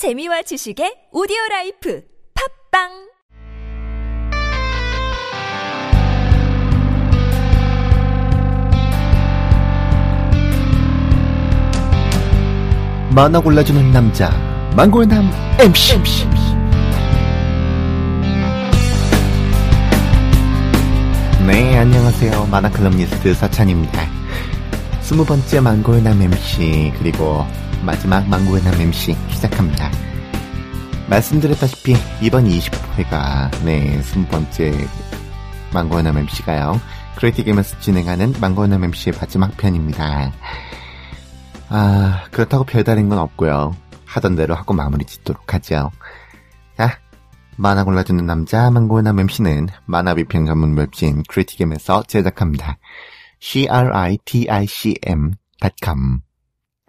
재미와 지식의 오디오 라이프 팟빵! 만화 골라주는 남자 만골남 M씨 네 안녕하세요. 만화 칼럼니스트 서찬휘입니다. 스무 번째 만골남 M씨 그리고 마지막 만골남 M씨 시작합니다 말씀드렸다시피 이번 20회가 네 스무 번째 만골남 M씨가요 크리틱엠에서 진행하는 만골남 M씨의 마지막 편입니다 아, 그렇다고 별다른 건 없고요. 하던 대로 하고 마무리 짓도록 하죠. 자, 만화 골라주는 남자 만골남 M씨는 만화 비평 전문 웹진 크리틱엠에서 제작합니다. criticm.com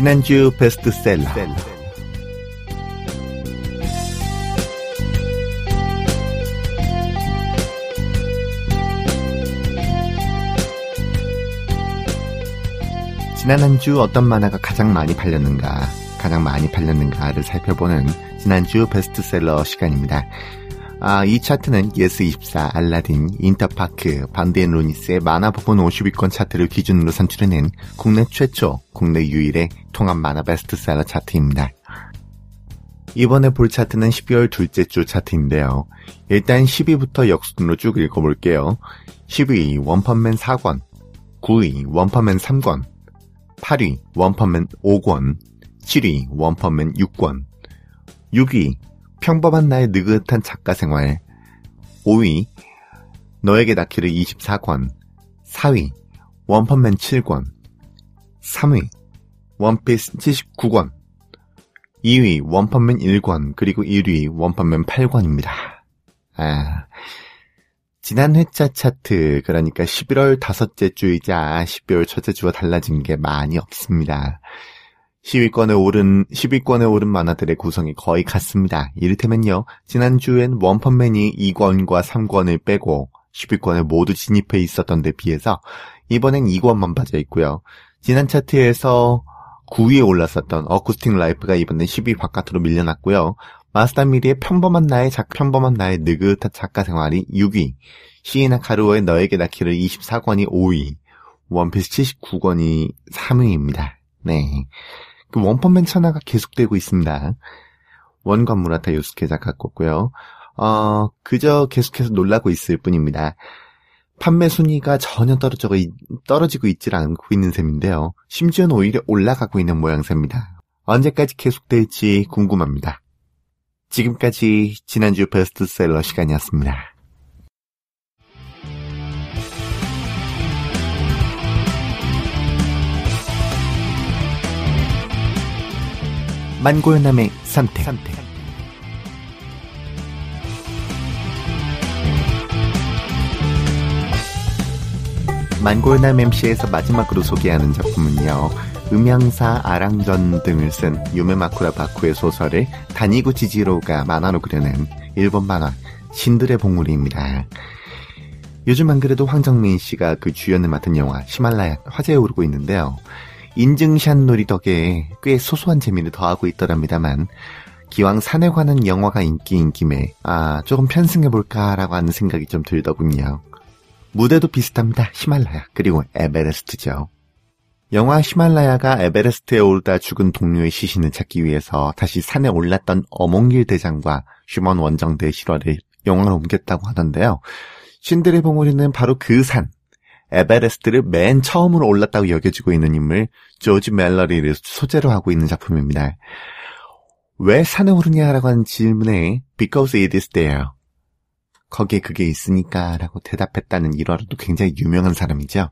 지난주 베스트셀러 지난 한 주 어떤 만화가 가장 많이 팔렸는가, 가장 많이 팔렸는가를 살펴보는 지난주 베스트셀러 시간입니다. 아, 이 차트는 예스24, 알라딘, 인터파크, 반디앤 루니스의 만화 부분 50위권 차트를 기준으로 산출해낸 국내 최초, 국내 유일의 통합 만화 베스트셀러 차트입니다. 이번에 볼 차트는 12월 둘째 주 차트인데요. 일단 10위부터 역순으로 쭉 읽어볼게요. 10위 원펀맨 4권, 9위 원펀맨 3권, 8위 원펀맨 5권, 7위 원펀맨 6권, 6위 평범한 나의 느긋한 작가 생활, 5위 너에게 닿기를 24권, 4위 원펀맨 7권, 3위 원피스 79권, 2위 원펀맨 1권, 그리고 1위 원펀맨 8권입니다. 아, 지난 회차 차트, 그러니까 11월 다섯째 주이자 12월 첫째 주와 달라진 게 많이 없습니다. 10위권에 오른, 10위권에 오른 만화들의 구성이 거의 같습니다. 이를테면요, 지난주엔 원펀맨이 2권과 3권을 빼고 10위권에 모두 진입해 있었던 데 비해서 이번엔 2권만 빠져 있고요. 지난 차트에서 9위에 올랐었던 어쿠스틱 라이프가 이번엔 10위 바깥으로 밀려났고요. 마스다 미리의 평범한 나의 작, 평범한 나의 느긋한 작가 생활이 6위, 시이나 카루오의 너에게 닿기를 24권이 5위, 원피스 79권이 3위입니다. 네. 그 원펀맨 천하가 계속되고 있습니다. 원과 무라타 유스케 작가 거고요. 어, 그저 계속해서 놀라고 있을 뿐입니다. 판매 순위가 전혀 떨어져, 떨어지고 있질 않고 있는 셈인데요. 심지어는 오히려 올라가고 있는 모양새입니다. 언제까지 계속될지 궁금합니다. 지금까지 지난주 베스트셀러 시간이었습니다. 만골남의 선택. 만골남 MC에서 마지막으로 소개하는 작품은요. 음향사 아랑전 등을 쓴 유메마쿠라 바쿠의 소설을 다니구 지지로가 만화로 그려낸 일본 만화 신들의 봉우리입니다. 요즘 안 그래도 황정민 씨가 그 주연을 맡은 영화 히말라야 화제에 오르고 있는데요. 인증샷 놀이 덕에 꽤 소소한 재미를 더하고 있더랍니다만 기왕 산에 관한 영화가 인기인 김에 아 조금 편승해볼까라고 하는 생각이 좀 들더군요. 무대도 비슷합니다. 히말라야 그리고 에베레스트죠. 영화 히말라야가 에베레스트에 오르다 죽은 동료의 시신을 찾기 위해서 다시 산에 올랐던 엄홍길 대장과 휴먼 원정대의 실화를 영화로 옮겼다고 하던데요. 신들의 봉우리는 바로 그 산, 에베레스트를 맨 처음으로 올랐다고 여겨지고 있는 인물 조지 멜러리를 소재로 하고 있는 작품입니다. 왜 산에 오르냐라고 하는 질문에 Because it is there. 거기에 그게 있으니까 라고 대답했다는 일화로도 굉장히 유명한 사람이죠.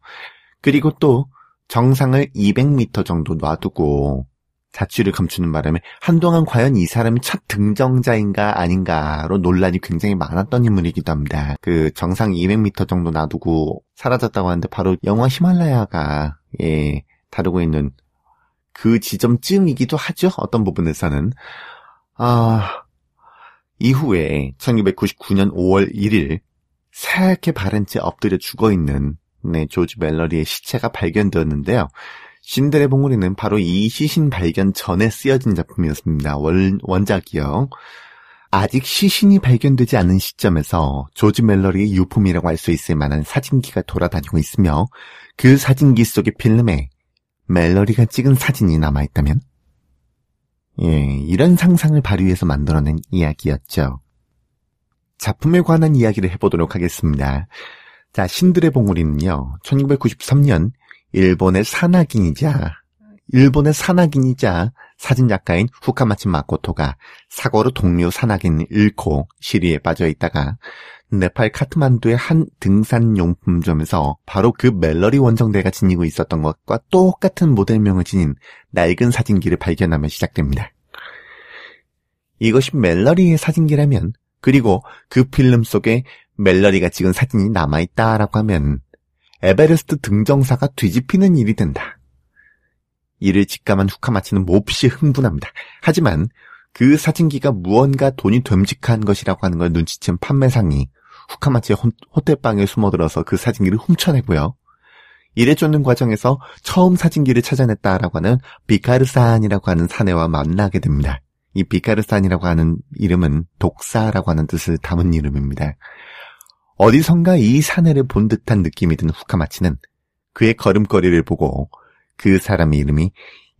그리고 또 정상을 200m 정도 놔두고 자취를 감추는 바람에 한동안 과연 이 사람이 첫 등정자인가 아닌가로 논란이 굉장히 많았던 인물이기도 합니다. 그 정상 200m 정도 놔두고 사라졌다고 하는데 바로 영화 히말라야가 예, 다루고 있는 그 지점쯤이기도 하죠. 어떤 부분에서는 아 이후에 1999년 5월 1일 새하얗게 바른 채 엎드려 죽어 있는 네, 조지 멜러리의 시체가 발견되었는데요. 신들의 봉우리는 바로 이 시신 발견 전에 쓰여진 작품이었습니다. 원, 원작이요. 아직 시신이 발견되지 않은 시점에서 조지 멜러리의 유품이라고 할 수 있을 만한 사진기가 돌아다니고 있으며 그 사진기 속의 필름에 멜러리가 찍은 사진이 남아있다면? 예, 이런 상상을 발휘해서 만들어낸 이야기였죠. 작품에 관한 이야기를 해보도록 하겠습니다. 자, 신들의 봉우리는요, 1993년 일본의 산악인이자, 일본의 산악인이자 사진작가인 후카마치 마코토가 사고로 동료 산악인을 잃고 시리에 빠져 있다가 네팔 카트만두의 한 등산용품점에서 바로 그 멜러리 원정대가 지니고 있었던 것과 똑같은 모델명을 지닌 낡은 사진기를 발견하며 시작됩니다. 이것이 멜러리의 사진기라면 그리고 그 필름 속에 멜러리가 찍은 사진이 남아있다라고 하면 에베레스트 등정사가 뒤집히는 일이 된다. 이를 직감한 후카마치는 몹시 흥분합니다. 하지만 그 사진기가 무언가 돈이 됨직한 것이라고 하는 걸 눈치챈 판매상이 후카마치의 호텔방에 숨어들어서 그 사진기를 훔쳐내고요. 이래 쫓는 과정에서 처음 사진기를 찾아냈다라고 하는 비카르산이라고 하는 사내와 만나게 됩니다. 이 비카르산이라고 하는 이름은 독사라고 하는 뜻을 담은 이름입니다. 어디선가 이 사내를 본 듯한 느낌이 드는 후카마치는 그의 걸음걸이를 보고 그 사람의 이름이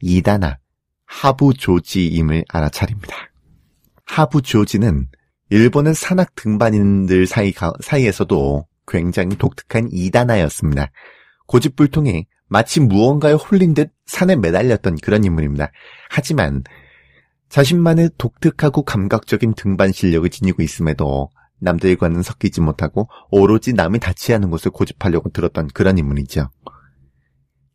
이다나 하부 조지임을 알아차립니다. 하부 조지는 일본의 산악 등반인들 사이, 사이에서도 굉장히 독특한 이다나였습니다. 고집불통에 마치 무언가에 홀린 듯 산에 매달렸던 그런 인물입니다. 하지만 자신만의 독특하고 감각적인 등반 실력을 지니고 있음에도 남들과는 섞이지 못하고 오로지 남이 않은 곳을 고집하려고 들었던 그런 인물이죠.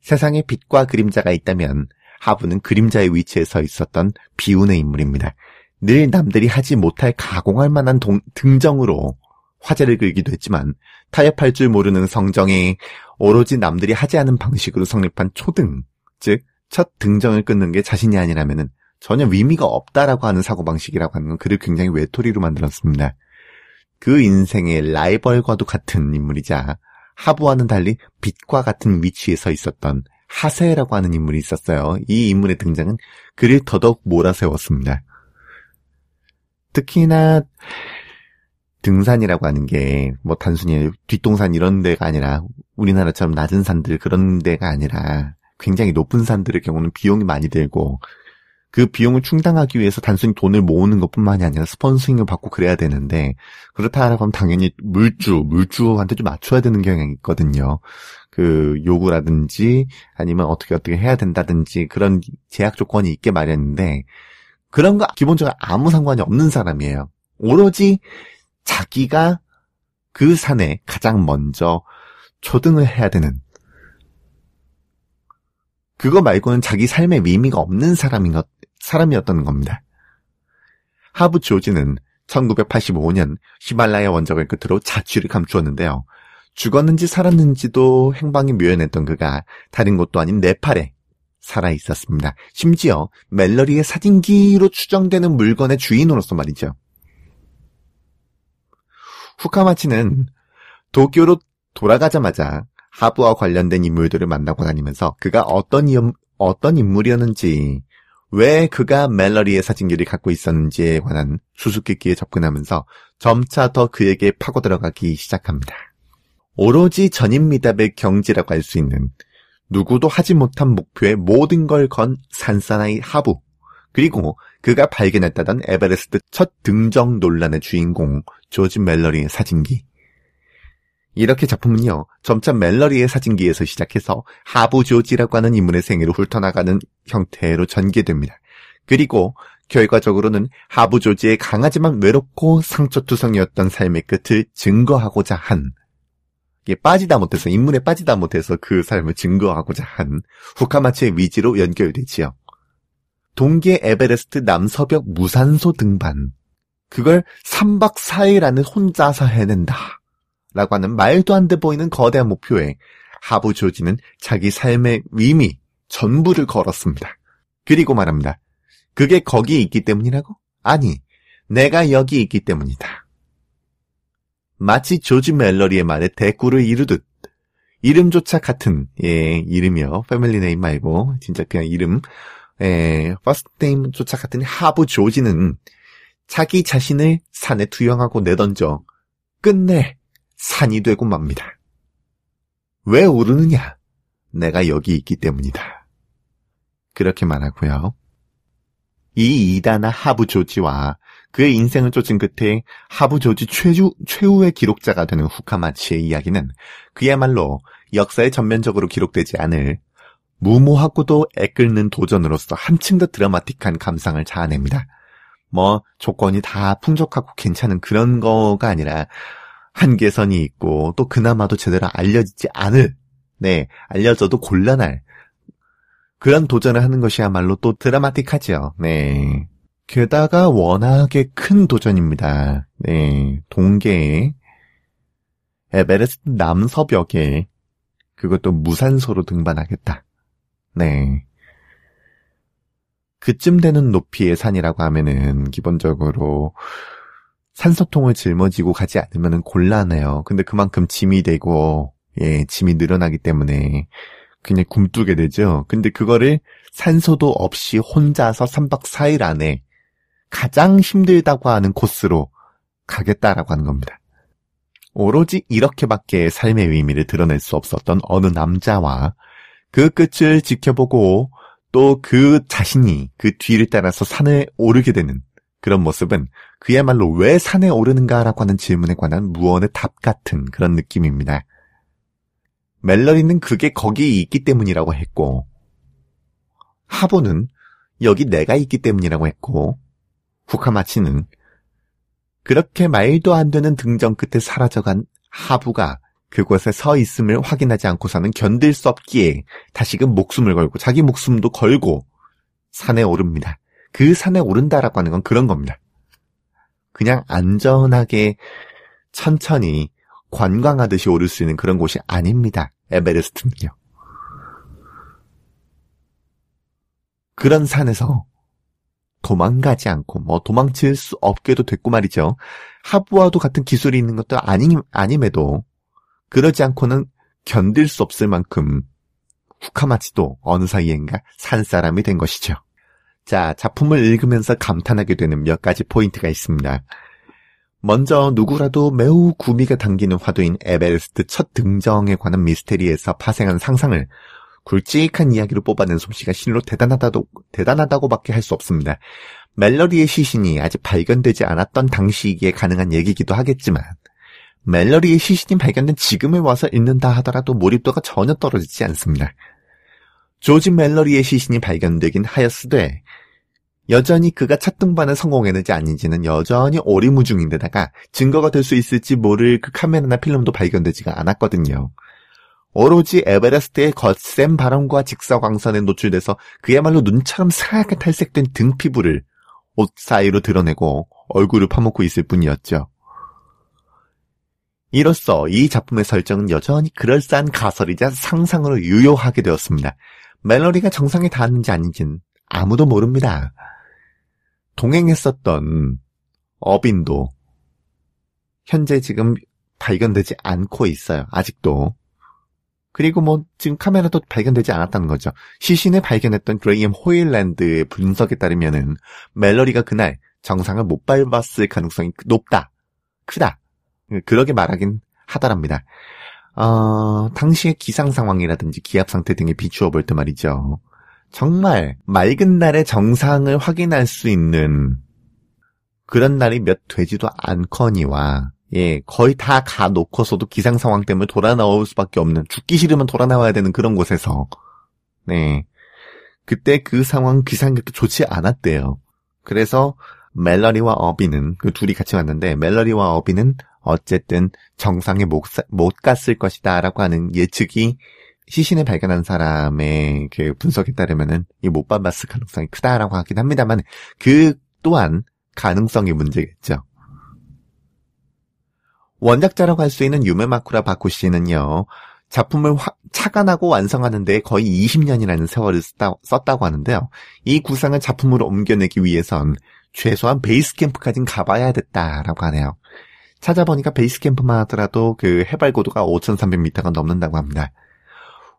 세상에 빛과 그림자가 있다면 하부는 그림자의 위치에 서 있었던 비운의 인물입니다. 늘 남들이 하지 못할 가공할 만한 동, 등정으로 화제를 끌기도 했지만 타협할 줄 모르는 성정에 오로지 남들이 하지 않은 방식으로 성립한 초등, 즉 첫 등정을 끊는 게 자신이 아니라면 전혀 의미가 없다라고 하는 사고방식이라고 하는 건 그를 굉장히 외톨이로 만들었습니다. 그 인생의 라이벌과도 같은 인물이자 하부와는 달리 빛과 같은 위치에 서 있었던 하세라고 하는 인물이 있었어요. 이 인물의 등장은 그를 더더욱 몰아세웠습니다. 특히나 등산이라고 하는 게 뭐 단순히 뒷동산 이런 데가 아니라 우리나라처럼 낮은 산들 그런 데가 아니라 굉장히 높은 산들의 경우는 비용이 많이 들고 그 비용을 충당하기 위해서 단순히 돈을 모으는 것뿐만이 아니라 스폰서링을 받고 그래야 되는데 그렇다라고 하면 당연히 물주, 물주한테 좀 맞춰야 되는 경향이 있거든요. 그 요구라든지 아니면 어떻게 어떻게 해야 된다든지 그런 제약 조건이 있게 마련인데 그런 거 기본적으로 아무 상관이 없는 사람이에요. 오로지 자기가 그 산에 가장 먼저 초등을 해야 되는 그거 말고는 자기 삶에 의미가 없는 사람인 것, 사람이었던 겁니다. 하부 조지는 1985년 히말라야 원적을 끝으로 자취를 감추었는데요. 죽었는지 살았는지도 행방이 묘연했던 그가 다른 곳도 아닌 네팔에 살아 있었습니다. 심지어 멜러리의 사진기로 추정되는 물건의 주인으로서 말이죠. 후카마치는 도쿄로 돌아가자마자 하부와 관련된 인물들을 만나고 다니면서 그가 어떤, 인, 어떤 인물이었는지, 왜 그가 멜러리의 사진기를 갖고 있었는지에 관한 수수께끼에 접근하면서 점차 더 그에게 파고 들어가기 시작합니다. 오로지 전인 미답의 경지라고 할 수 있는 누구도 하지 못한 목표에 모든 걸 건 산사나이 하부, 그리고 그가 발견했다던 에베레스트 첫 등정 논란의 주인공 조지 멜러리의 사진기. 이렇게 작품은요, 점차 멜러리의 사진기에서 시작해서 하부 조지라고 하는 인물의 생애를 훑어나가는 형태로 전개됩니다. 그리고 결과적으로는 하부 조지의 강하지만 외롭고 상처투성이었던 삶의 끝을 증거하고자 한 이게 빠지다 못해서 인물에 빠지다 못해서 그 삶을 증거하고자 한 후카마츠의 위지로 연결되지요. 동계 에베레스트 남서벽 무산소 등반. 그걸 3박 4일 안에 혼자서 해낸다. 라고 하는 말도 안 돼 보이는 거대한 목표에 하부 조지는 자기 삶의 의미 전부를 걸었습니다. 그리고 말합니다. 그게 거기 있기 때문이라고? 아니, 내가 여기 있기 때문이다. 마치 조지 멜러리의 말에 대구를 이루듯 이름조차 같은 예 이름이요 family name 말고 진짜 그냥 이름 예 first name조차 같은 하부 조지는 자기 자신을 산에 투영하고 내던져 끝내 산이 되고 맙니다. 왜 오르느냐? 내가 여기 있기 때문이다. 그렇게 말하고요. 이 이다나 하부 조지와 그의 인생을 쫓은 끝에 하부 조지 최주, 최후의 기록자가 되는 후카마치의 이야기는 그야말로 역사에 전면적으로 기록되지 않을 무모하고도 애끓는 도전으로서 한층 더 드라마틱한 감상을 자아냅니다. 뭐 조건이 다 풍족하고 괜찮은 그런 거가 아니라 한계선이 있고 또 그나마도 제대로 알려지지 않을 네 알려져도 곤란할 그런 도전을 하는 것이야말로 또 드라마틱하죠. 네. 게다가 워낙에 큰 도전입니다. 네. 동계에 에베레스트 남서벽에 그것도 무산소로 등반하겠다. 네. 그쯤 되는 높이의 산이라고 하면은 기본적으로 산소통을 짊어지고 가지 않으면 곤란해요. 근데 그만큼 짐이 되고 예, 짐이 늘어나기 때문에 그냥 굶뜨게 되죠. 근데 그거를 산소도 없이 혼자서 3박 4일 안에 가장 힘들다고 하는 코스로 가겠다라고 하는 겁니다. 오로지 이렇게밖에 삶의 의미를 드러낼 수 없었던 어느 남자와 그 끝을 지켜보고 또 그 자신이 그 뒤를 따라서 산에 오르게 되는 그런 모습은 그야말로 왜 산에 오르는가라고 하는 질문에 관한 무언의 답 같은 그런 느낌입니다. 멜러리는 그게 거기 있기 때문이라고 했고, 하보는 여기 내가 있기 때문이라고 했고, 후카마치는 그렇게 말도 안 되는 등정 끝에 사라져간 하부가 그곳에 서 있음을 확인하지 않고서는 견딜 수 없기에 다시금 목숨을 걸고 자기 목숨도 걸고 산에 오릅니다. 그 산에 오른다라고 하는 건 그런 겁니다. 그냥 안전하게 천천히 관광하듯이 오를 수 있는 그런 곳이 아닙니다. 에베레스트는요. 그런 산에서 도망가지 않고 뭐 도망칠 수 없게도 됐고 말이죠. 하부와도 같은 기술이 있는 것도 아니, 아님에도 그러지 않고는 견딜 수 없을 만큼 후카마치도 어느 사이엔가 산 사람이 된 것이죠. 자, 작품을 읽으면서 감탄하게 되는 몇 가지 포인트가 있습니다. 먼저 누구라도 매우 구미가 당기는 화두인 에베레스트 첫 등정에 관한 미스테리에서 파생한 상상을 굵직한 이야기로 뽑아낸 솜씨가 실로 대단하다고, 대단하다고밖에 할 수 없습니다. 멜러리의 시신이 아직 발견되지 않았던 당시이기에 가능한 얘기기도 하겠지만, 멜러리의 시신이 발견된 지금에 와서 읽는다 하더라도 몰입도가 전혀 떨어지지 않습니다. 조지 멜러리의 시신이 발견되긴 하였으되 여전히 그가 첫 등반을 성공했는지 아닌지는 여전히 오리무중인데다가 증거가 될 수 있을지 모를 그 카메라나 필름도 발견되지가 않았거든요. 오로지 에베레스트의 거센 바람과 직사광선에 노출돼서 그야말로 눈처럼 사하게 탈색된 등 피부를 옷 사이로 드러내고 얼굴을 파묻고 있을 뿐이었죠. 이로써 이 작품의 설정은 여전히 그럴싸한 가설이자 상상으로 유효하게 되었습니다. 멜로리가 정상에 닿았는지 아닌지는 아무도 모릅니다. 동행했었던 어빈도 현재 지금 발견되지 않고 있어요. 아직도. 그리고 뭐 지금 카메라도 발견되지 않았다는 거죠. 시신을 발견했던 그레이엄 호일랜드의 분석에 따르면은 멜로리가 그날 정상을 못 밟았을 가능성이 높다. 크다. 그러게 말하긴 하더랍니다. 어, 당시의 기상 상황이라든지 기압 상태 등에 비추어 볼 때 말이죠. 정말 맑은 날의 정상을 확인할 수 있는 그런 날이 몇 되지도 않거니와 예, 거의 다 가놓고서도 기상 상황 때문에 돌아 나올 수밖에 없는 죽기 싫으면 돌아 나와야 되는 그런 곳에서 네. 그때 그 상황 기상이 좋지 않았대요. 그래서 멜러리와 어비는 그 둘이 같이 왔는데 멜러리와 어비는 어쨌든 정상에 못, 못 갔을 것이다라고 하는 예측이 시신을 발견한 사람의 그 분석에 따르면은 이 못 받았을 가능성이 크다라고 하긴 합니다만 그 또한 가능성의 문제겠죠. 원작자라고 할 수 있는 유메마쿠라 바쿠 씨는요. 작품을 화, 착안하고 완성하는데 거의 20년이라는 세월을 썼다, 썼다고 하는데요. 이 구상을 작품으로 옮겨내기 위해선 최소한 베이스 캠프까진 가봐야 됐다라고 하네요. 찾아보니까 베이스 캠프만 하더라도 그 해발 고도가 5,300m가 넘는다고 합니다.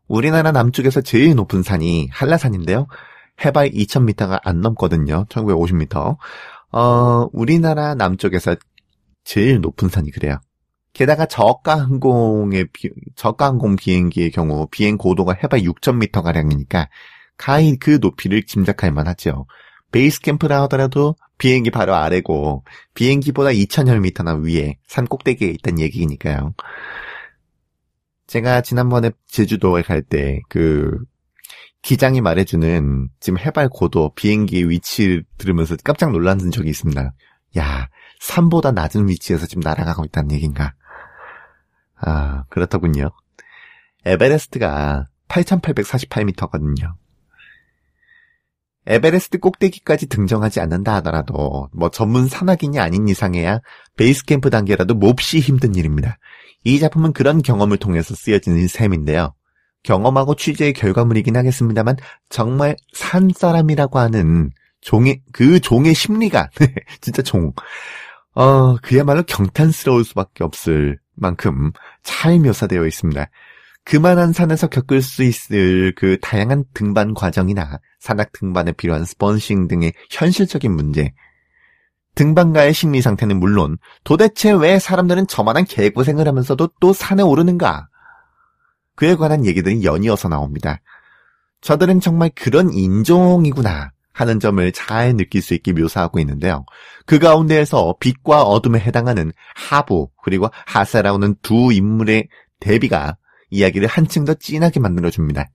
우리나라 남쪽에서 제일 높은 산이 한라산인데요. 해발 2,000m가 안 넘거든요. 1950m. 어, 우리나라 남쪽에서 제일 높은 산이 그래요. 게다가 저가 항공의 비, 저가 항공 비행기의 경우 비행 고도가 해발 6,000m 가량이니까 가히 그 높이를 짐작할 만하죠. 베이스 캠프라 하더라도 비행기 바로 아래고 비행기보다 2,000여 미터나 위에 산 꼭대기에 있다는 얘기니까요. 제가 지난번에 제주도에 갈 때 그 기장이 말해주는 지금 해발 고도 비행기 위치를 들으면서 깜짝 놀란 적이 있습니다. 야, 산보다 낮은 위치에서 지금 날아가고 있다는 얘기인가? 아, 그렇더군요. 에베레스트가 8,848m거든요. 에베레스트 꼭대기까지 등정하지 않는다 하더라도 뭐 전문 산악인이 아닌 이상해야 베이스 캠프 단계라도 몹시 힘든 일입니다. 이 작품은 그런 경험을 통해서 쓰여진 셈인데요. 경험하고 취재의 결과물이긴 하겠습니다만 정말 산 사람이라고 하는 종의 그 종의 심리가 진짜 종. 어, 그야말로 경탄스러울 수밖에 없을 만큼 잘 묘사되어 있습니다. 그만한 산에서 겪을 수 있을 그 다양한 등반 과정이나 산악 등반에 필요한 스폰싱 등의 현실적인 문제, 등반가의 심리 상태는 물론 도대체 왜 사람들은 저만한 개고생을 하면서도 또 산에 오르는가? 그에 관한 얘기들이 연이어서 나옵니다. 저들은 정말 그런 인종이구나 하는 점을 잘 느낄 수 있게 묘사하고 있는데요. 그 가운데에서 빛과 어둠에 해당하는 하부 그리고 하세라오는 두 인물의 대비가 이야기를 한층 더 진하게 만들어줍니다.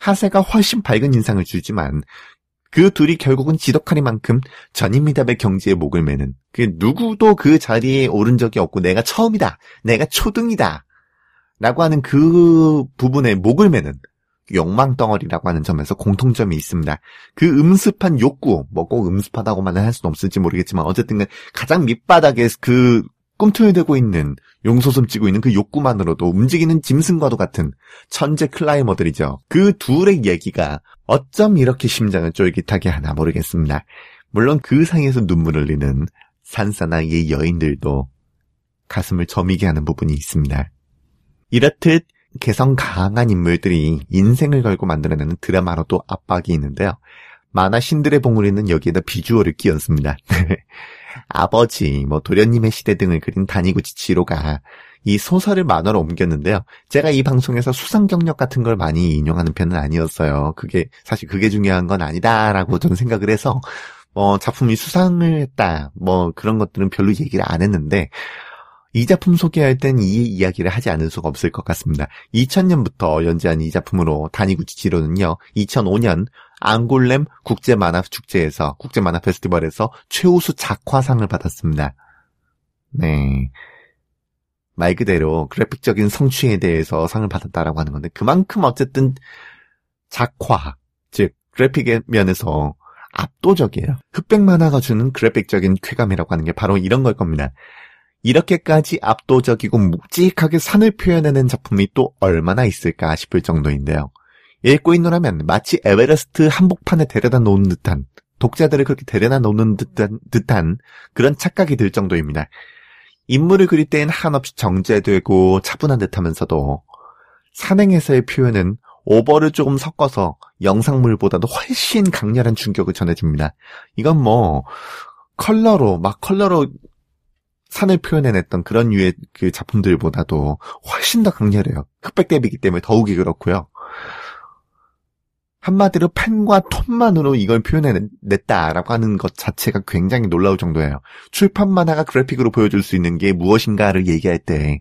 하세가 훨씬 밝은 인상을 주지만 그 둘이 결국은 지덕하리만큼 전임미답의 경지에 목을 매는 그 누구도 그 자리에 오른 적이 없고 내가 처음이다. 내가 초등이다. 라고 하는 그 부분에 목을 매는 욕망 덩어리라고 하는 점에서 공통점이 있습니다. 그 음습한 욕구, 뭐 꼭 음습하다고만 할 수는 없을지 모르겠지만 어쨌든 가장 밑바닥에 그 꿈틀대고 있는 용소숨 찌고 있는 그 욕구만으로도 움직이는 짐승과도 같은 천재 클라이머들이죠. 그 둘의 얘기가 어쩜 이렇게 심장을 쫄깃하게 하나 모르겠습니다. 물론 그 상에서 눈물을 흘리는 산사나이의 여인들도 가슴을 저미게 하는 부분이 있습니다. 이렇듯 개성 강한 인물들이 인생을 걸고 만들어내는 드라마로도 압박이 있는데요. 만화 신들의 봉우리는 여기에다 비주얼을 끼얹습니다. 아버지, 뭐 도련님의 시대 등을 그린 다니구치 지로가 이 소설을 만화로 옮겼는데요. 제가 이 방송에서 수상 경력 같은 걸 많이 인용하는 편은 아니었어요. 그게 사실 그게 중요한 건 아니다라고 저는 생각을 해서 뭐 작품이 수상을 했다 뭐 그런 것들은 별로 얘기를 안 했는데 이 작품 소개할 땐 이 이야기를 하지 않을 수가 없을 것 같습니다. 2000년부터 연재한 이 작품으로 다니구치 지로는요. 2005년 앙골렘 국제 만화 축제에서 국제 만화 페스티벌에서 최우수 작화상을 받았습니다. 네. 말 그대로 그래픽적인 성취에 대해서 상을 받았다라고 하는 건데 그만큼 어쨌든 작화, 즉 그래픽의 면에서 압도적이에요. 흑백 만화가 주는 그래픽적인 쾌감이라고 하는 게 바로 이런 걸 겁니다. 이렇게까지 압도적이고 묵직하게 산을 표현하는 작품이 또 얼마나 있을까 싶을 정도인데요. 읽고 있노라면 마치 에베레스트 한복판에 데려다 놓은 듯한 독자들을 그렇게 데려다 놓는 듯한, 듯한 그런 착각이 들 정도입니다. 인물을 그릴 때엔 한없이 정제되고 차분한 듯하면서도 산행에서의 표현은 오버를 조금 섞어서 영상물보다도 훨씬 강렬한 충격을 전해줍니다. 이건 뭐 컬러로 막 컬러로 산을 표현해냈던 그런 유의 그 작품들보다도 훨씬 더 강렬해요. 흑백 대비기 때문에 더욱이 그렇고요. 한마디로 펜과 톤만으로 이걸 표현해냈다라고 하는 것 자체가 굉장히 놀라울 정도예요. 출판 만화가 그래픽으로 보여줄 수 있는 게 무엇인가를 얘기할 때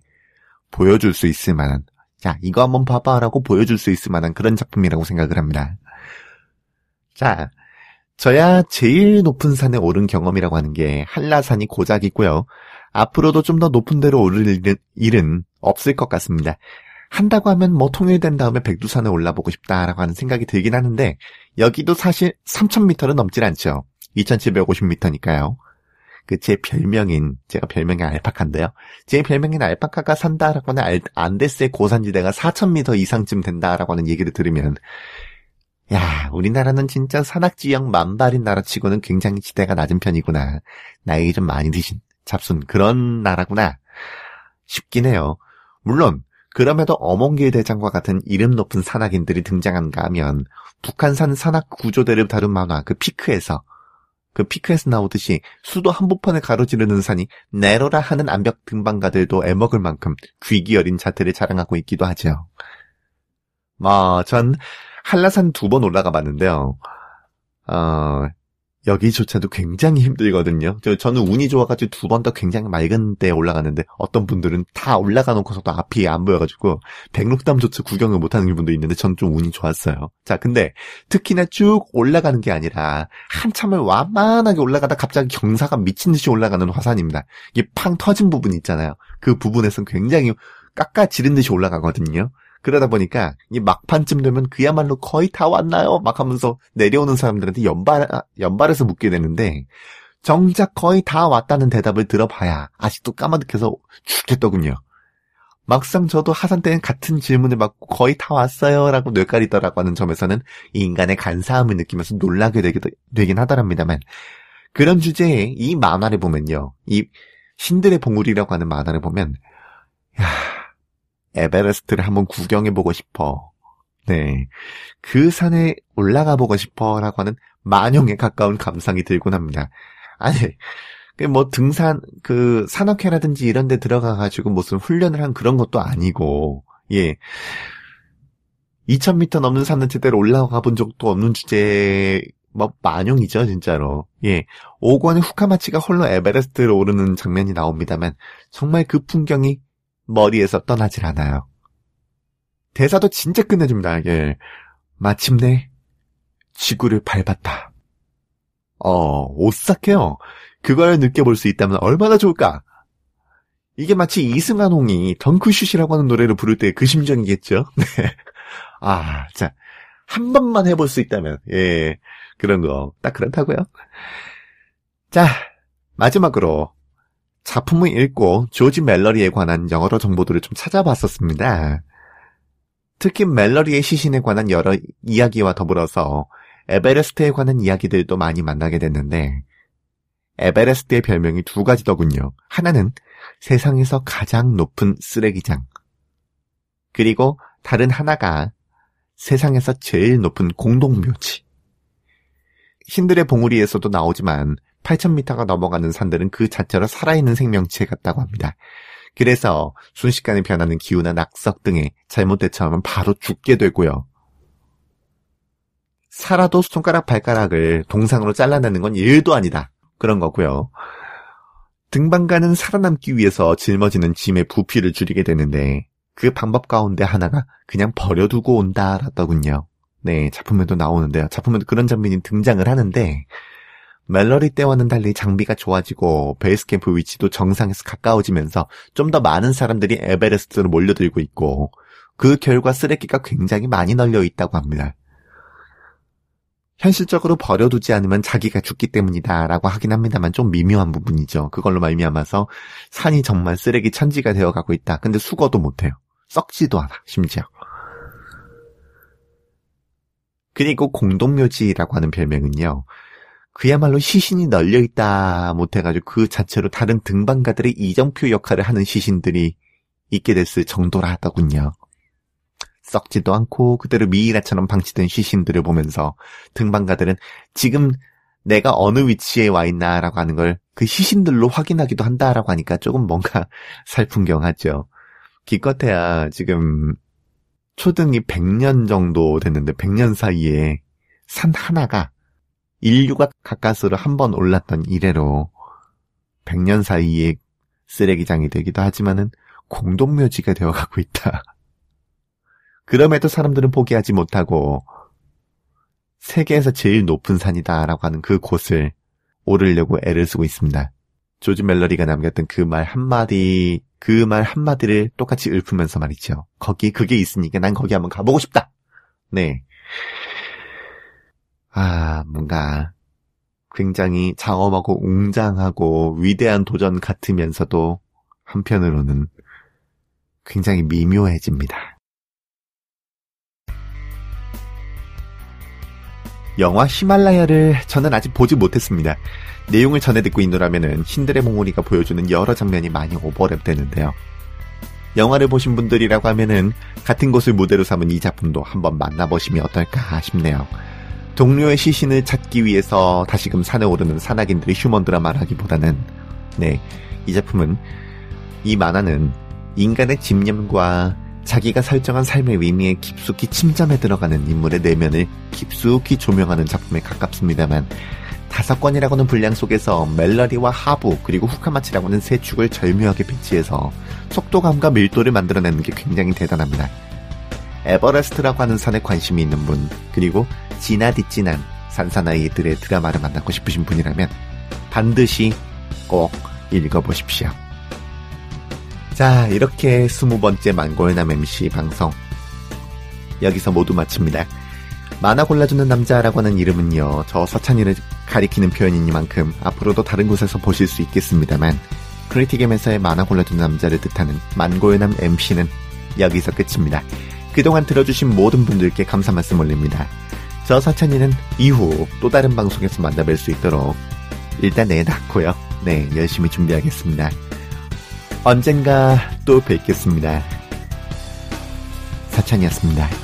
보여줄 수 있을 만한 자 이거 한번 봐봐라고 보여줄 수 있을 만한 그런 작품이라고 생각을 합니다. 자 저야 제일 높은 산에 오른 경험이라고 하는 게 한라산이 고작이고요. 앞으로도 좀 더 높은 데로 오를 일은, 없을 것 같습니다. 한다고 하면 뭐 통일된 다음에 백두산에 올라보고 싶다라고 하는 생각이 들긴 하는데 여기도 사실 3000m는 넘질 않죠. 2750m니까요. 그 제 별명인 제가 별명이 알파카인데요. 제 별명인 알파카가 산다라고 하는 안데스의 고산지대가 4000m 이상쯤 된다라고 하는 얘기를 들으면 야, 우리나라는 진짜 산악지형 만발인 나라치고는 굉장히 지대가 낮은 편이구나. 나이 좀 많이 드신 잡순 그런 나라구나. 싶긴 해요. 물론 그럼에도 어몽길 대장과 같은 이름 높은 산악인들이 등장한가 하면 북한산 산악 구조대를 다룬 만화 그 피크에서 그 피크에서 나오듯이 수도 한복판을 가로지르는 산이 내로라 하는 암벽 등반가들도 애먹을 만큼 귀기 어린 자태를 자랑하고 있기도 하죠. 뭐, 전 한라산 두 번 올라가 봤는데요. 어, 여기조차도 굉장히 힘들거든요. 저, 저는 운이 좋아가지고 두 번 더 굉장히 맑은 데 올라갔는데 어떤 분들은 다 올라가 놓고서도 앞이 안 보여가지고 백록담조차 구경을 못하는 분도 있는데 전좀 운이 좋았어요. 자, 근데 특히나 쭉 올라가는 게 아니라 한참을 완만하게 올라가다 갑자기 경사가 미친 듯이 올라가는 화산입니다. 이게 팡 터진 부분 있잖아요. 그 부분에선 굉장히 깎아 지른 듯이 올라가거든요. 그러다 보니까 이 막판쯤 되면 그야말로 거의 다 왔나요? 막 하면서 내려오는 사람들한테 연발, 연발해서 묻게 되는데 정작 거의 다 왔다는 대답을 들어봐야 아직도 까마득해서 죽겠더군요. 막상 저도 하산 때는 같은 질문을 받고 거의 다 왔어요 라고 뇌까리더라고 하는 점에서는 인간의 간사함을 느끼면서 놀라게 되기도, 되긴 하더랍니다만 그런 주제에 이 만화를 보면요. 이 신들의 봉우리라고 하는 만화를 보면 야 에베레스트를 한번 구경해보고 싶어. 네. 그 산에 올라가 보고 싶어 라고 하는 만용에 가까운 감상이 들곤 합니다. 아니, 그뭐 등산, 그 산악회라든지 이런 데 들어가가지고 무슨 훈련을 한 그런 것도 아니고, 예. 2000m 넘는 산을 제대로 올라가 본 적도 없는 주제, 뭐, 만용이죠, 진짜로. 예. 오권의 후카마치가 홀로 에베레스트를 오르는 장면이 나옵니다만, 정말 그 풍경이 머리에서 떠나질 않아요. 대사도 진짜 끝내줍니다. 예. 마침내 지구를 밟았다. 어, 오싹해요. 그걸 느껴볼 수 있다면 얼마나 좋을까? 이게 마치 이승환홍이 덩크슛이라고 하는 노래를 부를 때 그 심정이겠죠? 네. 아, 자, 한 번만 해볼 수 있다면, 예, 그런 거, 딱 그렇다고요. 자, 마지막으로, 작품을 읽고 조지 멜러리에 관한 영어로 정보들을 좀 찾아봤었습니다. 특히 멜러리의 시신에 관한 여러 이야기와 더불어서 에베레스트에 관한 이야기들도 많이 만나게 됐는데 에베레스트의 별명이 두 가지더군요. 하나는 세상에서 가장 높은 쓰레기장. 그리고 다른 하나가 세상에서 제일 높은 공동묘지. 신들의 봉우리에서도 나오지만 8,000m가 넘어가는 산들은 그 자체로 살아있는 생명체 같다고 합니다. 그래서 순식간에 변하는 기후나 낙석 등에 잘못 대처하면 바로 죽게 되고요. 살아도 손가락 발가락을 동상으로 잘라내는 건 일도 아니다. 그런 거고요. 등반가는 살아남기 위해서 짊어지는 짐의 부피를 줄이게 되는데 그 방법 가운데 하나가 그냥 버려두고 온다라더군요. 네, 작품에도 나오는데요. 작품에도 그런 장면이 등장을 하는데 멜러리 때와는 달리 장비가 좋아지고 베이스 캠프 위치도 정상에서 가까워지면서 좀 더 많은 사람들이 에베레스트로 몰려들고 있고 그 결과 쓰레기가 굉장히 많이 널려 있다고 합니다. 현실적으로 버려두지 않으면 자기가 죽기 때문이다라고 하긴 합니다만 좀 미묘한 부분이죠. 그걸로 말미암아서 산이 정말 쓰레기 천지가 되어가고 있다. 근데 수거도 못해요. 썩지도 않아 심지어. 그리고 공동묘지라고 하는 별명은요. 그야말로 시신이 널려 있다 못해가지고 그 자체로 다른 등반가들의 이정표 역할을 하는 시신들이 있게 됐을 정도라 하더군요. 썩지도 않고 그대로 미이라처럼 방치된 시신들을 보면서 등반가들은 지금 내가 어느 위치에 와 있나라고 하는 걸 그 시신들로 확인하기도 한다라고 하니까 조금 뭔가 살풍경하죠. 기껏해야 지금 초등이 100년 정도 됐는데 100년 사이에 산 하나가 인류가 가까스로 한 번 올랐던 이래로 100년 사이에 쓰레기장이 되기도 하지만은 공동묘지가 되어가고 있다. 그럼에도 사람들은 포기하지 못하고 세계에서 제일 높은 산이다라고 하는 그 곳을 오르려고 애를 쓰고 있습니다. 조지 멜러리가 남겼던 그 말 한마디, 그 말 한마디를 똑같이 읊으면서 말이죠. 거기 그게 있으니까 난 거기 한번 가보고 싶다. 네. 아, 뭔가 굉장히 장엄하고 웅장하고 위대한 도전 같으면서도 한편으로는 굉장히 미묘해집니다. 영화 히말라야를 저는 아직 보지 못했습니다. 내용을 전해 듣고 있노라면은 신들의 몽우리가 보여주는 여러 장면이 많이 오버랩되는데요. 영화를 보신 분들이라고 하면은 같은 곳을 무대로 삼은 이 작품도 한번 만나보시면 어떨까 싶네요. 동료의 시신을 찾기 위해서 다시금 산에 오르는 산악인들의 휴먼 드라마라기보다는 네, 이 작품은 이 만화는 인간의 집념과 자기가 설정한 삶의 의미에 깊숙이 침잠해 들어가는 인물의 내면을 깊숙이 조명하는 작품에 가깝습니다만 다섯 권이라고는 분량 속에서 멜러리와 하부 그리고 후카마치라고는 세 축을 절묘하게 배치해서 속도감과 밀도를 만들어내는 게 굉장히 대단합니다. 에버레스트라고 하는 산에 관심이 있는 분 그리고 지나디진한 산사나이들의 드라마를 만나고 싶으신 분이라면 반드시 꼭 읽어보십시오. 자, 이렇게 스무 번째 만골남 MC 방송. 여기서 모두 마칩니다. 만화 골라주는 남자라고 하는 이름은요, 저 서찬이를 가리키는 표현이니만큼 앞으로도 다른 곳에서 보실 수 있겠습니다만, 크리티겜에서의 만화 골라주는 남자를 뜻하는 만골남 MC는 여기서 끝입니다. 그동안 들어주신 모든 분들께 감사 말씀 올립니다. 저 서찬이는 이후 또 다른 방송에서 만나뵐 수 있도록 일단 내놨고요. 네, 열심히 준비하겠습니다. 언젠가 또 뵙겠습니다. 사찬이었습니다.